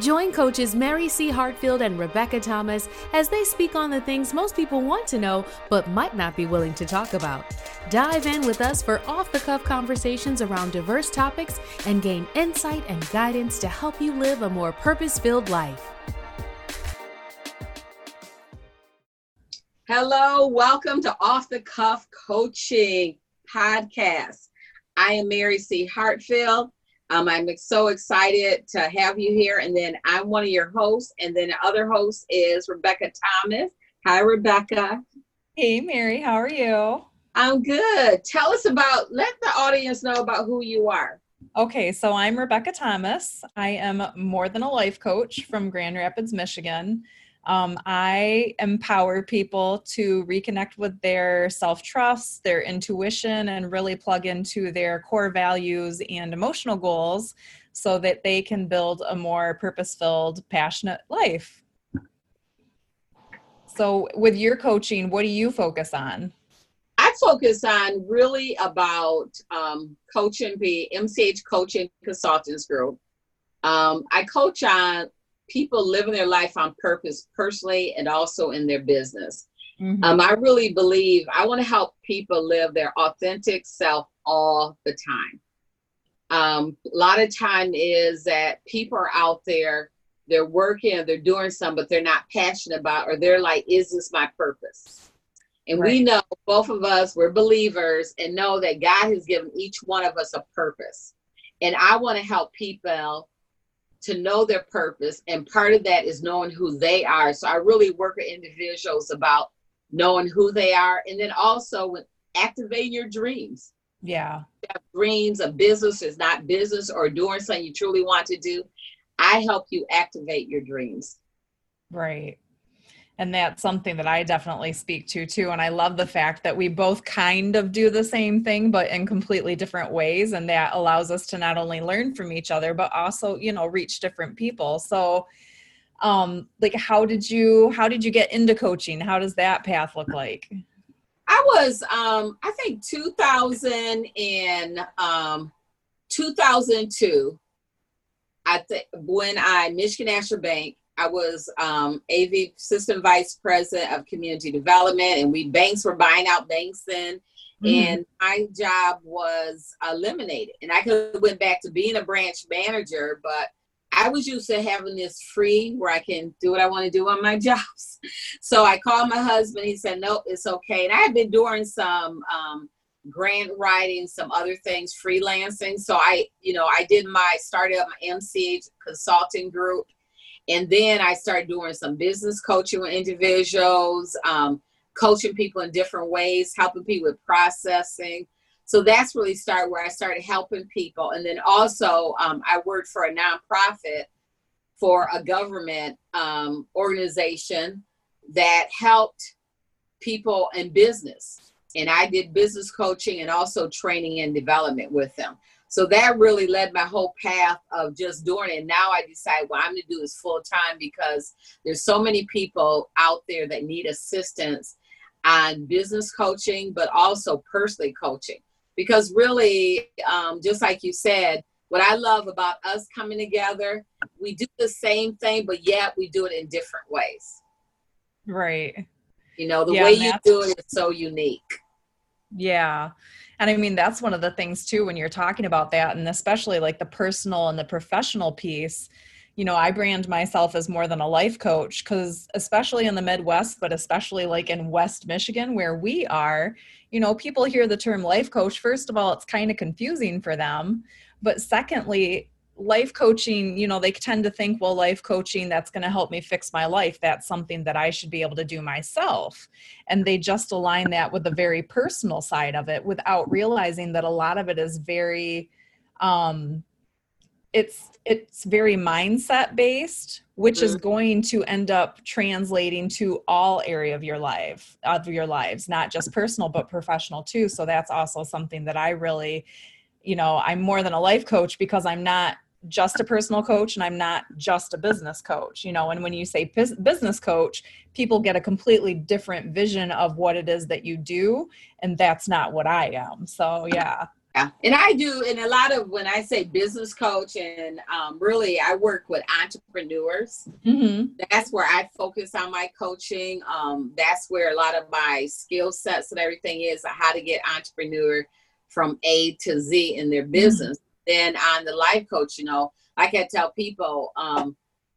Join coaches Mary C. Hartfield and Rebecca Thomas as they speak on the things most people want to know but might not be willing to talk about. Dive in with us for off the cuff conversations around diverse topics and gain insight and guidance to help you live a more purpose filled life. Hello, welcome to Off the Cuff Coaching Podcast. I am Mary C. Hartfield. Um, I'm so excited to have you here. And then I'm one of your hosts. And then the other host is Rebecca Thomas. Hi, Rebecca. Hey, Mary. How are you? I'm good. Tell us about, let the audience know about who you are. Okay, so I'm Rebecca Thomas. I am more than a life coach from Grand Rapids, Michigan. Um, I empower people to reconnect with their self trust, their intuition, and really plug into their core values and emotional goals so that they can build a more purpose filled, passionate life. So, with your coaching, what do you focus on? I focus on really about um, coaching the MCH Coaching Consultants Group. Um, I coach on people living their life on purpose personally and also in their business. Mm-hmm. Um, I really believe I want to help people live their authentic self all the time. Um, a lot of time is that people are out there, they're working, they're doing something, but they're not passionate about, or they're like, "Is this my purpose?" And right. we know both of us, we're believers, and know that God has given each one of us a purpose. And I want to help people to know their purpose. And part of that is knowing who they are. So I really work with individuals about knowing who they are. And then also with activating your dreams. Yeah. dreams, a business is not business or doing something you truly want to do. I help you activate your dreams. Right and that's something that i definitely speak to too. And i love the fact that we both kind of do the same thing but in completely different ways. And that allows us to not only learn from each other but also you know reach different people. So um like how did you how did you get into coaching? How does that path look like? I was um i think 2000 and um 2002 i think when i michigan national bank I was um, AV System Vice President of Community Development, and we banks were buying out banks then. Mm. And my job was eliminated, and I could have went back to being a branch manager, but I was used to having this free where I can do what I want to do on my jobs. So I called my husband. He said, "No, it's okay." And I had been doing some um, grant writing, some other things, freelancing. So I, you know, I did my started up my MCH consulting group and then I started doing some business coaching with individuals, um, coaching people in different ways, helping people with processing. So that's really started where I started helping people. And then also, um, I worked for a nonprofit for a government um, organization that helped people in business. And I did business coaching and also training and development with them. So that really led my whole path of just doing it. Now I decide what I'm going to do is full time because there's so many people out there that need assistance on business coaching, but also personally coaching. Because really, um, just like you said, what I love about us coming together, we do the same thing, but yet we do it in different ways. Right. You know, the yeah, way you do it is so unique. Yeah. And I mean, that's one of the things too, when you're talking about that, and especially like the personal and the professional piece. You know, I brand myself as more than a life coach because, especially in the Midwest, but especially like in West Michigan, where we are, you know, people hear the term life coach. First of all, it's kind of confusing for them. But secondly, life coaching, you know, they tend to think, well, life coaching, that's going to help me fix my life. That's something that I should be able to do myself. And they just align that with the very personal side of it without realizing that a lot of it is very, um, it's it's very mindset based which mm-hmm. is going to end up translating to all area of your life of your lives not just personal but professional too so that's also something that i really you know i'm more than a life coach because i'm not just a personal coach and I'm not just a business coach, you know. And when you say business coach, people get a completely different vision of what it is that you do, and that's not what I am. So, yeah. Yeah, and I do, and a lot of when I say business coach, and um, really I work with entrepreneurs. Mm-hmm. That's where I focus on my coaching. Um, that's where a lot of my skill sets and everything is how to get entrepreneur from A to Z in their mm-hmm. business. Mm-hmm. Then on the life coach, you know, like I tell people, um,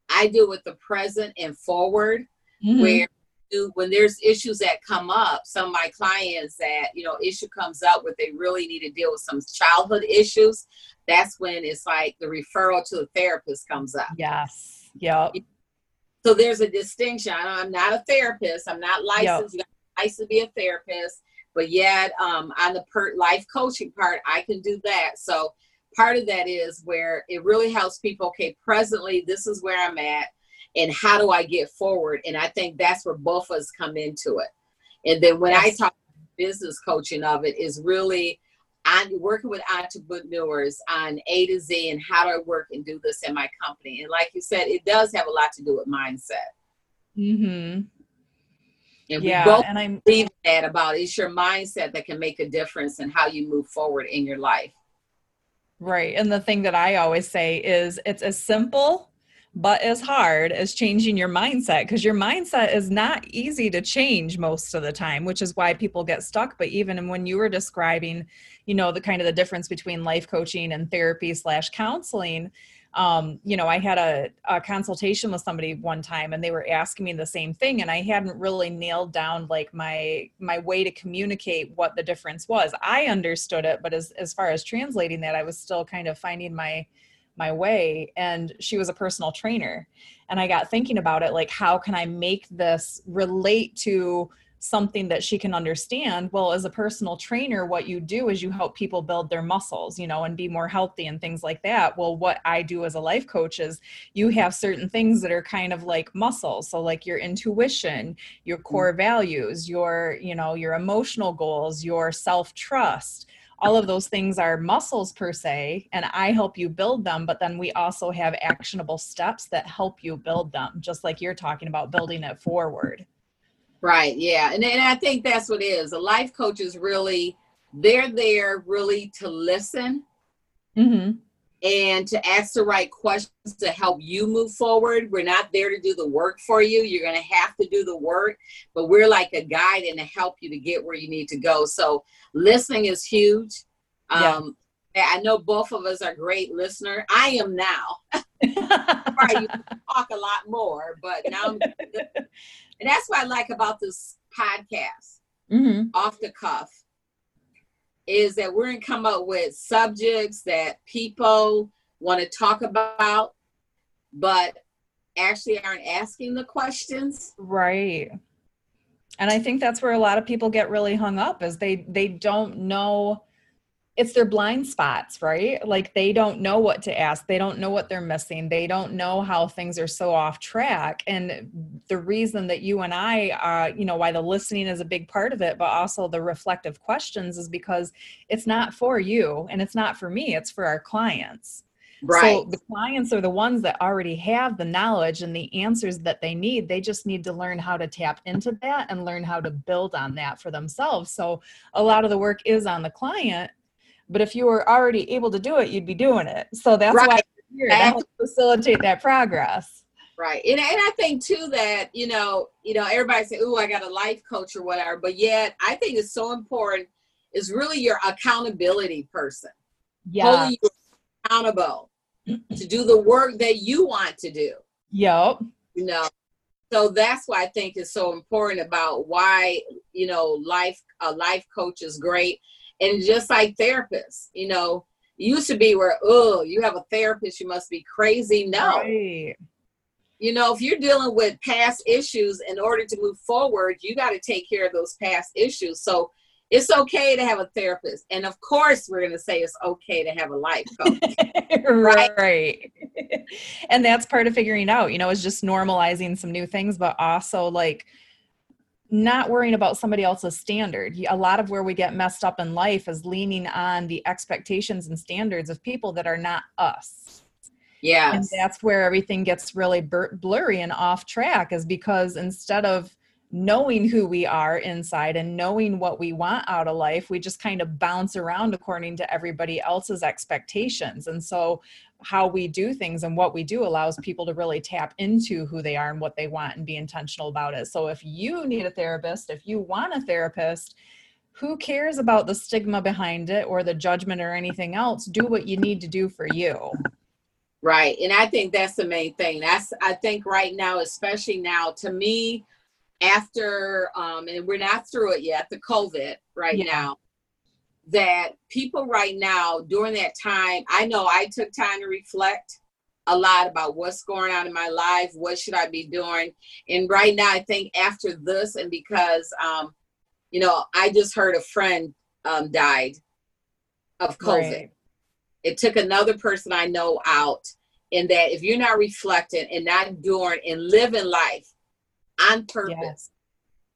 I do with the present and forward, mm-hmm. where when there's issues that come up some of my clients that you know issue comes up where they really need to deal with some childhood issues that's when it's like the referral to the therapist comes up. Yes. Yeah. So there's a distinction. I'm not a therapist. I'm not licensed. Yep. licensed to be a therapist. But yet um, on the per life coaching part. I can do that. So part of that is where it really helps people okay presently this is where i'm at and how do I get forward? And I think that's where both of us come into it. And then when yes. I talk business coaching of it is really I'm working with entrepreneurs on A to Z and how do I work and do this in my company. And like you said, it does have a lot to do with mindset. Mm-hmm. And yeah, both and I'm believe that about it's your mindset that can make a difference in how you move forward in your life. Right. And the thing that I always say is it's as simple but as hard as changing your mindset because your mindset is not easy to change most of the time which is why people get stuck. But even when you were describing you know the kind of the difference between life coaching and therapy slash counseling um, you know i had a, a consultation with somebody one time and they were asking me the same thing and i hadn't really nailed down like my my way to communicate what the difference was. I understood it but as as far as translating that i was still kind of finding my my way and she was a personal trainer. And i got thinking about it like how can i make this relate to something that she can understand? Well as a personal trainer what you do is you help people build their muscles you know and be more healthy and things like that. Well what i do as a life coach is you have certain things that are kind of like muscles. So like your intuition your mm-hmm. core values your you know your emotional goals your self trust all of those things are muscles per se and i help you build them but then we also have actionable steps that help you build them just like you're talking about building it forward. Right yeah and, and i think that's what it is. A life coach is really they're there really to listen mm-hmm and to ask the right questions to help you move forward. We're not there to do the work for you. You're going to have to do the work, but we're like a guide and to help you to get where you need to go. So listening is huge. Yeah. Um, I know both of us are great listener. I am now. I talk a lot more, but now I'm, and that's what I like about this podcast, mm-hmm. off the cuff is that we're going to come up with subjects that people want to talk about, but actually aren't asking the questions. Right. And I think that's where a lot of people get really hung up is they they don't know it's their blind spots, right? Like they don't know what to ask. They don't know what they're missing. They don't know how things are so off track. And the reason that you and I, uh, you know, why the listening is a big part of it, but also the reflective questions is because it's not for you and it's not for me, it's for our clients. Right. So the clients are the ones that already have the knowledge and the answers that they need. They just need to learn how to tap into that and learn how to build on that for themselves. So a lot of the work is on the client but if you were already able to do it, you'd be doing it. So that's right. why here to facilitate that progress. Right. And, and I think too that, you know, you know, everybody say, oh, I got a life coach or whatever. But yet I think it's so important is really your accountability person. Yeah. Holding you accountable to do the work that you want to do. Yep. You know, so that's why I think it's so important about why, you know, life, a life coach is great and just like therapists, you know, used to be where, oh, you have a therapist, you must be crazy. No. Right. You know, if you're dealing with past issues in order to move forward, you got to take care of those past issues. So it's okay to have a therapist. And of course, we're going to say it's okay to have a life coach. right. right. and that's part of figuring out, you know, is just normalizing some new things, but also like, not worrying about somebody else's standard. A lot of where we get messed up in life is leaning on the expectations and standards of people that are not us. Yeah. And that's where everything gets really blurry and off track is because instead of knowing who we are inside and knowing what we want out of life, we just kind of bounce around according to everybody else's expectations. And so, how we do things and what we do allows people to really tap into who they are and what they want and be intentional about it. So, if you need a therapist, if you want a therapist, who cares about the stigma behind it or the judgment or anything else? Do what you need to do for you. Right. And I think that's the main thing. That's, I think right now, especially now, to me, after um and we're not through it yet the covid right yeah. now that people right now during that time i know i took time to reflect a lot about what's going on in my life what should i be doing and right now i think after this and because um you know i just heard a friend um died of covid right. it took another person i know out in that if you're not reflecting and not doing and living life on purpose, yes.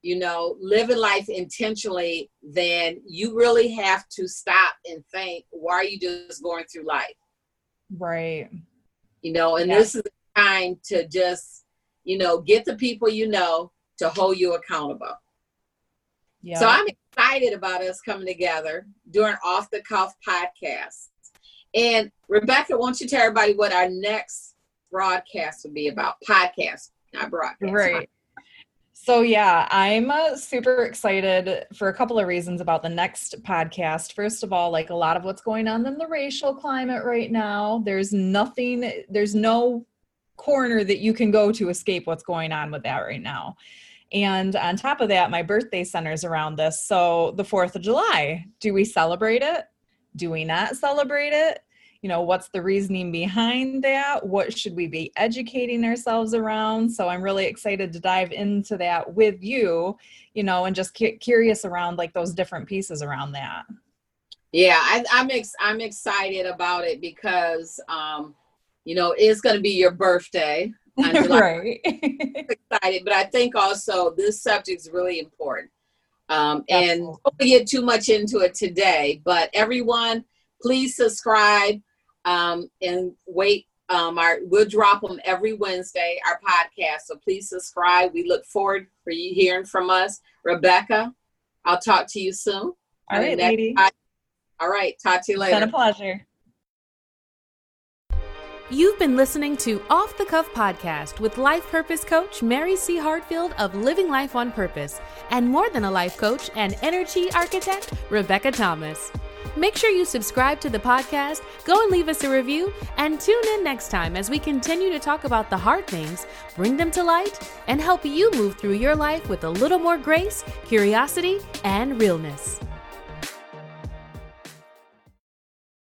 You know, living life intentionally, then you really have to stop and think, why are you just going through life? Right. You know, and this is the time to just, you know, get the people you know to hold you accountable. Yeah. So I'm excited about us coming together doing off the cuff podcast. And Rebecca, won't you tell everybody what our next broadcast will be about? Podcast, not broadcast. Right. So, yeah, I'm uh, super excited for a couple of reasons about the next podcast. First of all, like a lot of what's going on in the racial climate right now, there's nothing, there's no corner that you can go to escape what's going on with that right now. And on top of that, my birthday centers around this. So, the 4th of July, do we celebrate it? Do we not celebrate it? You know what's the reasoning behind that? What should we be educating ourselves around? So i'm really excited to dive into that with you you know and just get curious around like those different pieces around that. Yeah I, i'm ex- i'm excited about it because um you know it's going to be your birthday right. excited but i think also this subject is really important. Um, and don't get too much into it today but everyone please subscribe um, and wait. Um, our we'll drop them every Wednesday. Our podcast, so please subscribe. We look forward for you hearing from us, Rebecca. I'll talk to you soon. All right, lady. All right, talk to you later. It's been a pleasure. You've been listening to Off the Cuff Podcast with life purpose coach Mary C. Hartfield of Living Life on Purpose and more than a life coach and energy architect, Rebecca Thomas. Make sure you subscribe to the podcast, go and leave us a review, and tune in next time as we continue to talk about the hard things, bring them to light, and help you move through your life with a little more grace, curiosity, and realness.